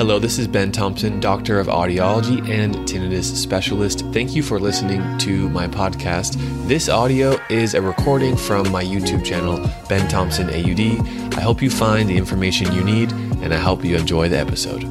Hello, this is Ben Thompson, Doctor of Audiology and Tinnitus Specialist. Thank you for listening to my podcast. This audio is a recording from my YouTube channel, Ben Thompson AUD. I hope you find the information you need and I hope you enjoy the episode.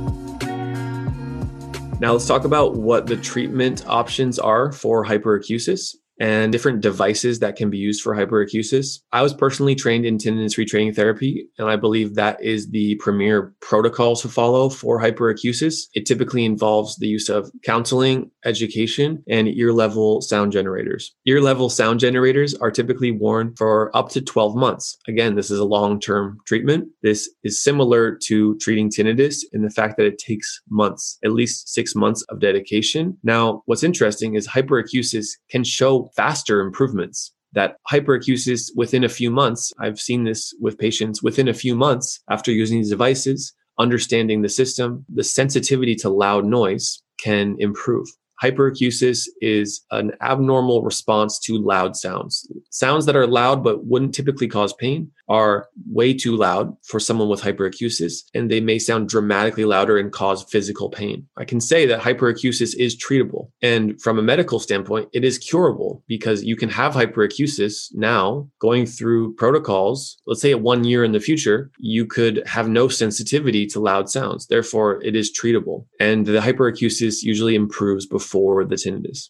Now, let's talk about what the treatment options are for hyperacusis and different devices that can be used for hyperacusis. I was personally trained in tinnitus retraining therapy, and I believe that is the premier protocol to follow for hyperacusis. It typically involves the use of counseling, education, and ear level sound generators. Ear level sound generators are typically worn for up to 12 months. Again, this is a long term treatment. This is similar to treating tinnitus in the fact that it takes months, at least six months of dedication. Now, what's interesting is hyperacusis can show faster improvements that hyperacusis within a few months, I've seen this with patients within a few months after using these devices, understanding the system, the sensitivity to loud noise can improve. Hyperacusis is an abnormal response to loud sounds. Sounds that are loud but wouldn't typically cause pain are way too loud for someone with hyperacusis, and they may sound dramatically louder and cause physical pain. I can say that hyperacusis is treatable. And from a medical standpoint, it is curable because you can have hyperacusis now going through protocols. Let's say at one year in the future, you could have no sensitivity to loud sounds. Therefore, it is treatable. And the hyperacusis usually improves before the tinnitus.